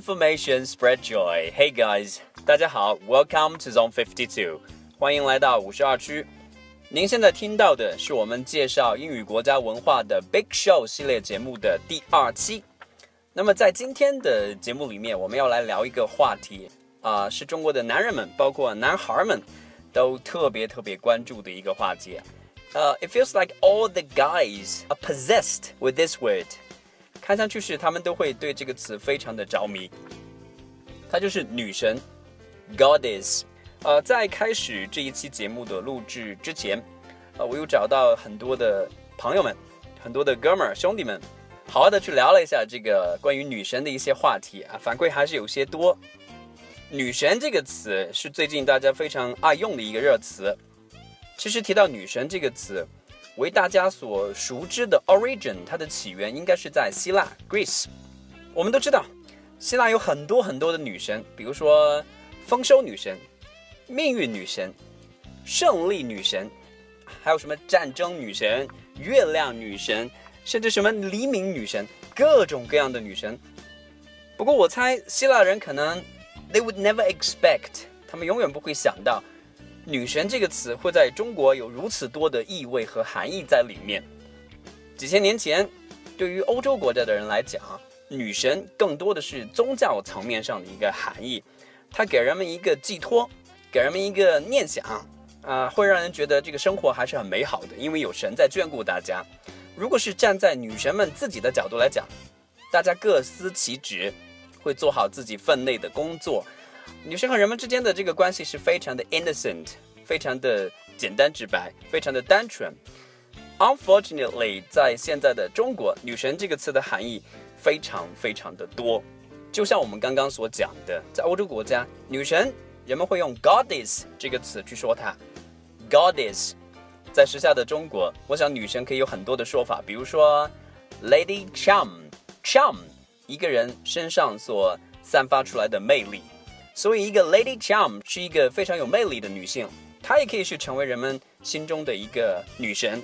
Share information, spread joy. Hey guys，大家好，Welcome to Zone Fifty Two，欢迎来到五十二区。您现在听到的是我们介绍英语国家文化的 Big Show 系列节目的第二期。那么在今天的节目里面，我们要来聊一个话题啊、是中国的男人们，包括男孩们，都特别特别关注的一个话题。呃、i t feels like all the guys are possessed with this word。 看上去是他们都会对这个词非常的着迷。它就是女神，goddess。呃，在开始这一期节目的录制之前，呃，我又找到很多的朋友们，很多的哥们儿兄弟们，好好的去聊了一下这个关于女神的一些话题啊，反馈还是有些多。女神这个词是最近大家非常爱用的一个热词。其实提到女神这个词，为大家所熟知的 origin，它的起源应该是在希腊 Greece。我们都知道，希腊有很多很多的女神，比如说丰收女神、命运女神、胜利女神，还有什么战争女神、月亮女神，甚至什么黎明女神，各种各样的女神。不过我猜希腊人可能 they would never expect，他们永远不会想到。女神这个词会在中国有如此多的意味和含义在里面。几千年前，对于欧洲国家的人来讲，女神更多的是宗教层面上的一个含义，它给人们一个寄托，给人们一个念想，啊、会让人觉得这个生活还是很美好的，因为有神在眷顾大家。如果是站在女神们自己的角度来讲，大家各司其职，会做好自己分内的工作。女生和人们之间的这个关系是非常的 innocent，非常的简单直白，非常的单纯。Unfortunately，在现在的中国，女神这个词的含义非常非常的多。就像我们刚刚所讲的，在欧洲国家，女神人们会用 goddess 这个词去说她。goddess，在时下的中国，我想女神可以有很多的说法，比如说 lady charm，charm 一个人身上所散发出来的魅力。所以，一个 Lady Charm 是一个非常有魅力的女性，她也可以是成为人们心中的一个女神。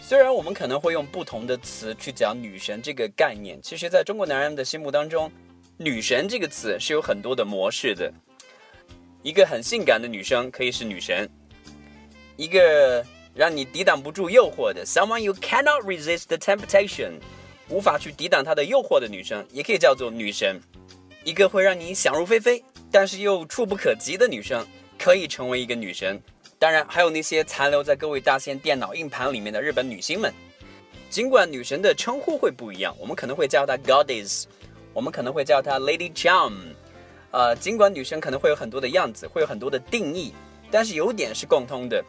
虽然我们可能会用不同的词去讲女神这个概念，其实在中国男人的心目当中，女神这个词是有很多的模式的。一个很性感的女生可以是女神，一个让你抵挡不住诱惑的 Someone you cannot resist the temptation，无法去抵挡她的诱惑的女生，也可以叫做女神。一个会让你想入非非，但是又触不可及的女生，可以成为一个女神。当然，还有那些残留在各位大仙电脑硬盘里面的日本女星们。尽管女神的称呼会不一样，我们可能会叫她 Goddess，我们可能会叫她 Lady Charm。呃，尽管女神可能会有很多的样子，会有很多的定义，但是有点是共通的。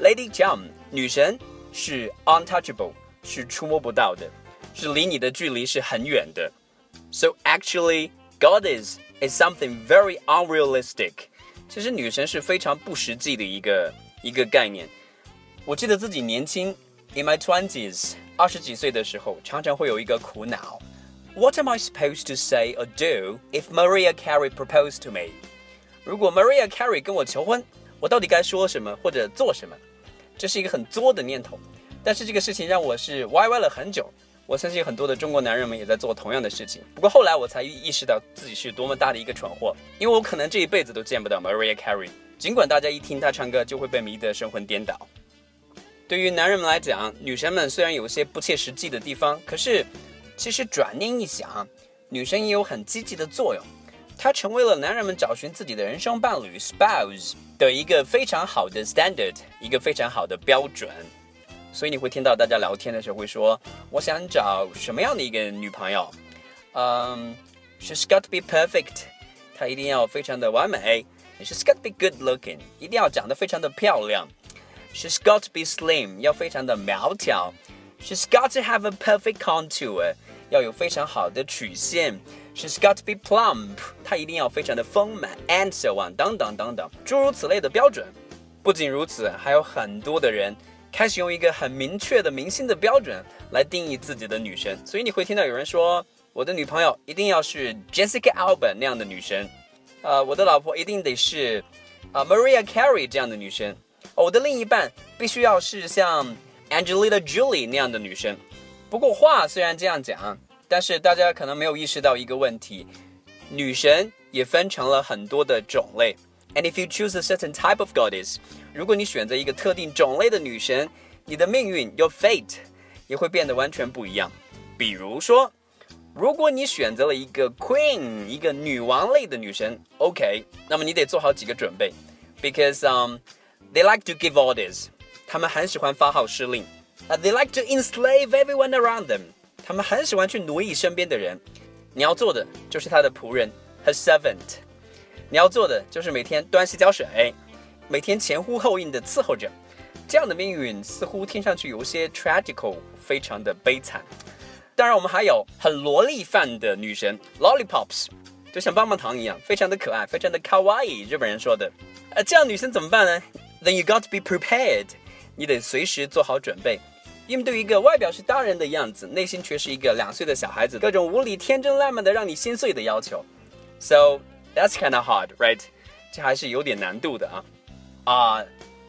Lady Charm，女神是 untouchable，是触摸不到的，是离你的距离是很远的。So actually. Goddess is something very unrealistic。其实女神是非常不实际的一个一个概念。我记得自己年轻，in my twenties，二十几岁的时候，常常会有一个苦恼：What am I supposed to say or do if Maria Carey proposed to me？如果 Maria Carey 跟我求婚，我到底该说什么或者做什么？这是一个很作的念头。但是这个事情让我是歪歪了很久。 我相信很多的中国男人们也在做同样的事情，不过后来我才意识到自己是多么大的一个蠢货，因为我可能这一辈子都见不到 Maria Carey，尽管大家一听她唱歌就会被迷得神魂颠倒。对于男人们来讲，女神们虽然有些不切实际的地方，可是其实转念一想，女神也有很积极的作用，她成为了男人们找寻自己的人生伴侣 spouse 的一个非常好的 standard，一个非常好的标准。所以你会听到大家聊天的时候会说：“我想找什么样的一个女朋友？”嗯、um,，She's got to be perfect，她一定要非常的完美。She's got to be good looking，一定要长得非常的漂亮。She's got to be slim，要非常的苗条。She's got to have a perfect contour，要有非常好的曲线。She's got to be plump，她一定要非常的丰满。And so on，等等等等，诸如此类的标准。不仅如此，还有很多的人。开始用一个很明确的明星的标准来定义自己的女神，所以你会听到有人说：“我的女朋友一定要是 Jessica Alba 那样的女神，呃，我的老婆一定得是、呃、Maria Carey 这样的女神，我的另一半必须要是像 Angelina Jolie 那样的女神。”不过话虽然这样讲，但是大家可能没有意识到一个问题：女神也分成了很多的种类。And if you choose a certain type of goddess，如果你选择一个特定种类的女神，你的命运 your fate 也会变得完全不一样。比如说，如果你选择了一个 queen，一个女王类的女神，OK，那么你得做好几个准备，because um they like to give orders，他们很喜欢发号施令。Uh, they like to enslave everyone around them。他们很喜欢去奴役身边的人。你要做的就是他的仆人，her servant。 你要做的就是每天端洗脚水，每天前呼后应的伺候着。这样的命运似乎听上去有些 tragical，非常的悲惨。当然，我们还有很萝莉范的女神，lollipops，就像棒棒糖一样，非常的可爱，非常的 kawaii。日本人说的。呃，这样女生怎么办呢？Then you got to be prepared。你得随时做好准备。应对一个外表是大人的样子，内心却是一个两岁的小孩子，各种无理、天真烂漫的让你心碎的要求。So that's kind of hard, right？这还是有点难度的啊啊！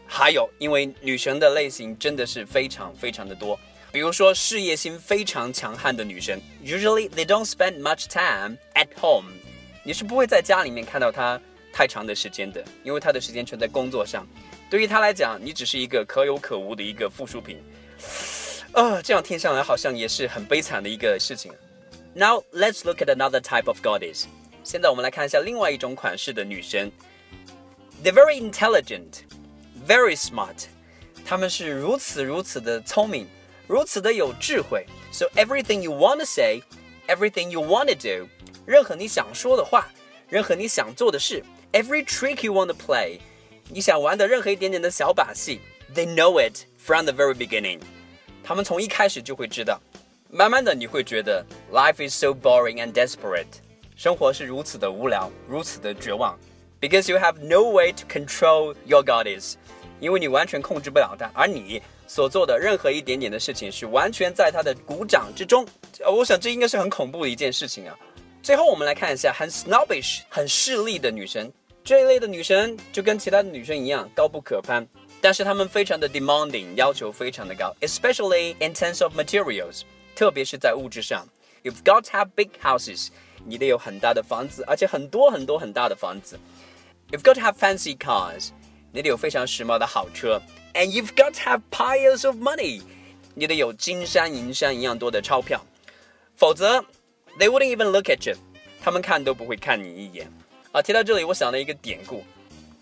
还有，因为女神的类型真的是非常非常的多。比如说，事业心非常强悍的女神，usually they don't spend much time at home。你是不会在家里面看到她太长的时间的，因为她的时间全在工作上。对于她来讲，你只是一个可有可无的一个附属品。啊，这样听上来好像也是很悲惨的一个事情。Now let's look at another type of goddess。现在我们来看一下另外一种款式的女神。They're very intelligent, very smart。她们是如此如此的聪明，如此的有智慧。So everything you want to say, everything you want to do，任何你想说的话，任何你想做的事，every trick you want to play，你想玩的任何一点点的小把戏，they know it from the very beginning。他们从一开始就会知道，慢慢的你会觉得 life is so boring and desperate， 生活是如此的无聊，如此的绝望，because you have no way to control your goddess，因为你完全控制不了它，而你所做的任何一点点的事情是完全在他的鼓掌之中。我想这应该是很恐怖的一件事情啊。最后我们来看一下很 snobbish、很势利的女神，这一类的女神就跟其他的女生一样高不可攀。但是他们非常的 demanding，要求非常的高，especially in terms of materials，特别是在物质上。You've got to have big houses，你得有很大的房子，而且很多很多很大的房子。You've got to have fancy cars，你得有非常时髦的好车。And you've got to have piles of money，你得有金山银山一样多的钞票，否则 they wouldn't even look at you，他们看都不会看你一眼。啊，提到这里，我想了一个典故。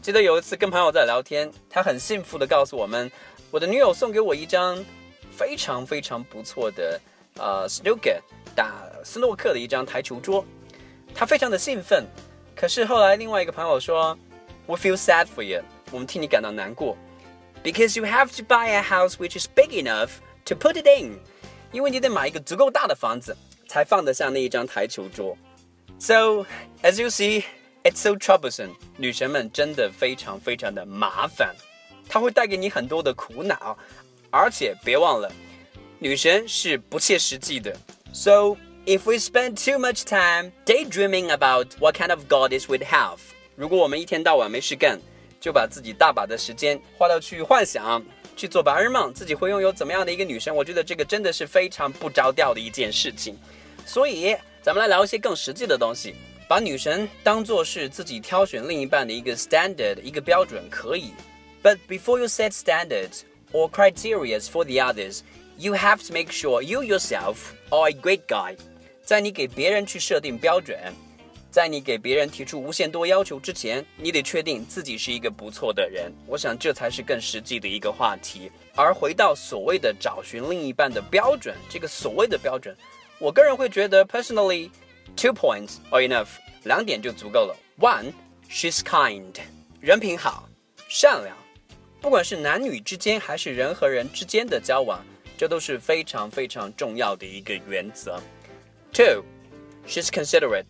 记得有一次跟朋友在聊天，他很幸福的告诉我们，我的女友送给我一张非常非常不错的呃 snooker 打斯诺克的一张台球桌，他非常的兴奋。可是后来另外一个朋友说，We feel sad for you，我们替你感到难过，because you have to buy a house which is big enough to put it in，因为你得买一个足够大的房子才放得下那一张台球桌。So as you see。It's so troublesome，女神们真的非常非常的麻烦，它会带给你很多的苦恼，而且别忘了，女神是不切实际的。So if we spend too much time daydreaming about what kind of goddess we'd have，如果我们一天到晚没事干，就把自己大把的时间花到去幻想、去做白日梦，自己会拥有怎么样的一个女神？我觉得这个真的是非常不着调的一件事情。所以，咱们来聊一些更实际的东西。把女神当做是自己挑选另一半的一个 standard 一个标准可以，but before you set standards or criteria for the others, you have to make sure you yourself are a great guy。 在你给别人去设定标准，在你给别人提出无限多要求之前，你得确定自己是一个不错的人。我想这才是更实际的一个话题。而回到所谓的找寻另一半的标准，这个所谓的标准，我个人会觉得 personally。Two points are enough，两点就足够了。One, she's kind，人品好，善良。不管是男女之间，还是人和人之间的交往，这都是非常非常重要的一个原则。Two, she's considerate，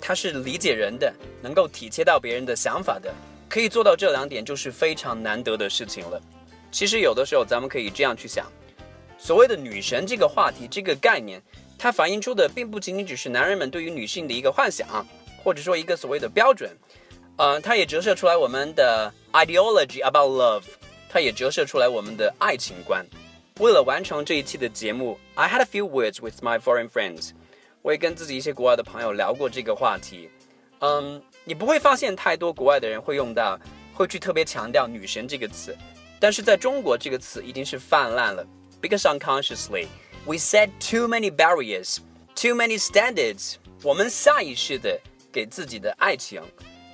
她是理解人的，能够体贴到别人的想法的。可以做到这两点，就是非常难得的事情了。其实有的时候，咱们可以这样去想：所谓的女神这个话题，这个概念。它反映出的并不仅仅只是男人们对于女性的一个幻想，或者说一个所谓的标准，呃，它也折射出来我们的 ideology about love，它也折射出来我们的爱情观。为了完成这一期的节目，I had a few words with my foreign friends。我也跟自己一些国外的朋友聊过这个话题。嗯，你不会发现太多国外的人会用到，会去特别强调女神这个词，但是在中国这个词已经是泛滥了。Because unconsciously we set too many barriers, too many standards。我们下意识的给自己的爱情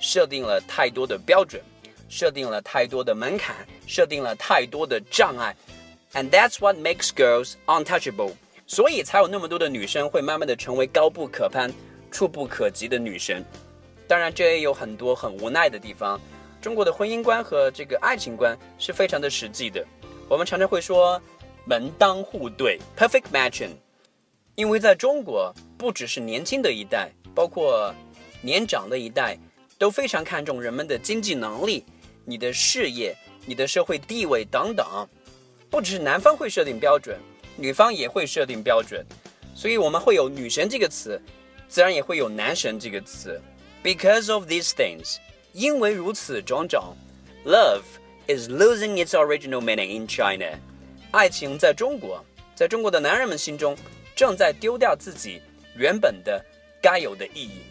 设定了太多的标准，设定了太多的门槛，设定了太多的障碍。And that's what makes girls untouchable。所以才有那么多的女生会慢慢的成为高不可攀、触不可及的女神。当然，这也有很多很无奈的地方。中国的婚姻观和这个爱情观是非常的实际的。我们常常会说门当户对 （perfect matching），因为在中国，不只是年轻的一代，包括年长的一代，都非常看重人们的经济能力、你的事业、你的社会地位等等。不只是男方会设定标准，女方也会设定标准，所以我们会有女神这个词，自然也会有男神这个词。Because of these things，因为如此种种，love is losing its original meaning in China。爱情在中国，在中国的男人们心中，正在丢掉自己原本的该有的意义。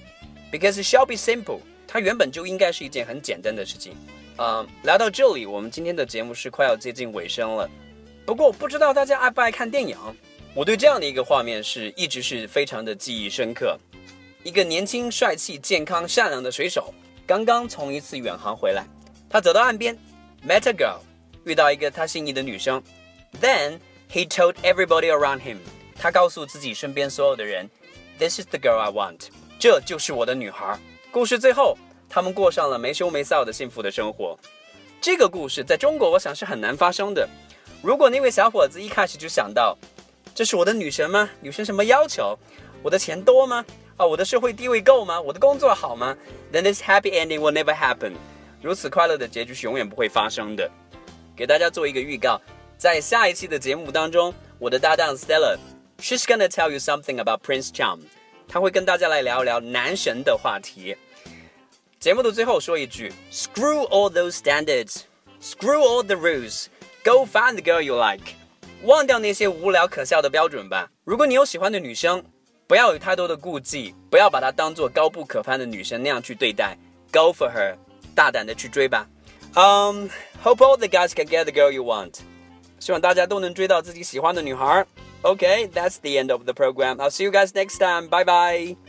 Because it shall be simple，它原本就应该是一件很简单的事情。嗯，来到这里，我们今天的节目是快要接近尾声了。不过不知道大家爱不爱看电影？我对这样的一个画面是一直是非常的记忆深刻。一个年轻、帅气、健康、善良的水手，刚刚从一次远航回来。他走到岸边，met a girl，遇到一个他心仪的女生。Then he told everybody around him，他告诉自己身边所有的人，This is the girl I want，这就是我的女孩。故事最后，他们过上了没羞没臊的幸福的生活。这个故事在中国，我想是很难发生的。如果那位小伙子一开始就想到，这是我的女神吗？女神什么要求？我的钱多吗？啊，我的社会地位够吗？我的工作好吗？Then this happy ending will never happen。如此快乐的结局是永远不会发生的。给大家做一个预告，在下一期的节目当中，我的搭档 Stella，she's gonna tell you something about Prince Charm。他会跟大家来聊一聊男神的话题。节目的最后说一句：Screw all those standards，screw all the rules，go find the girl you like。忘掉那些无聊可笑的标准吧。如果你有喜欢的女生，不要有太多的顾忌，不要把她当做高不可攀的女神那样去对待。Go for her，大胆的去追吧。Um, hope all the guys can get the girl you want. 希望大家都能追到自己喜欢的女孩。Okay, that's the end of the program. I'll see you guys next time. Bye bye.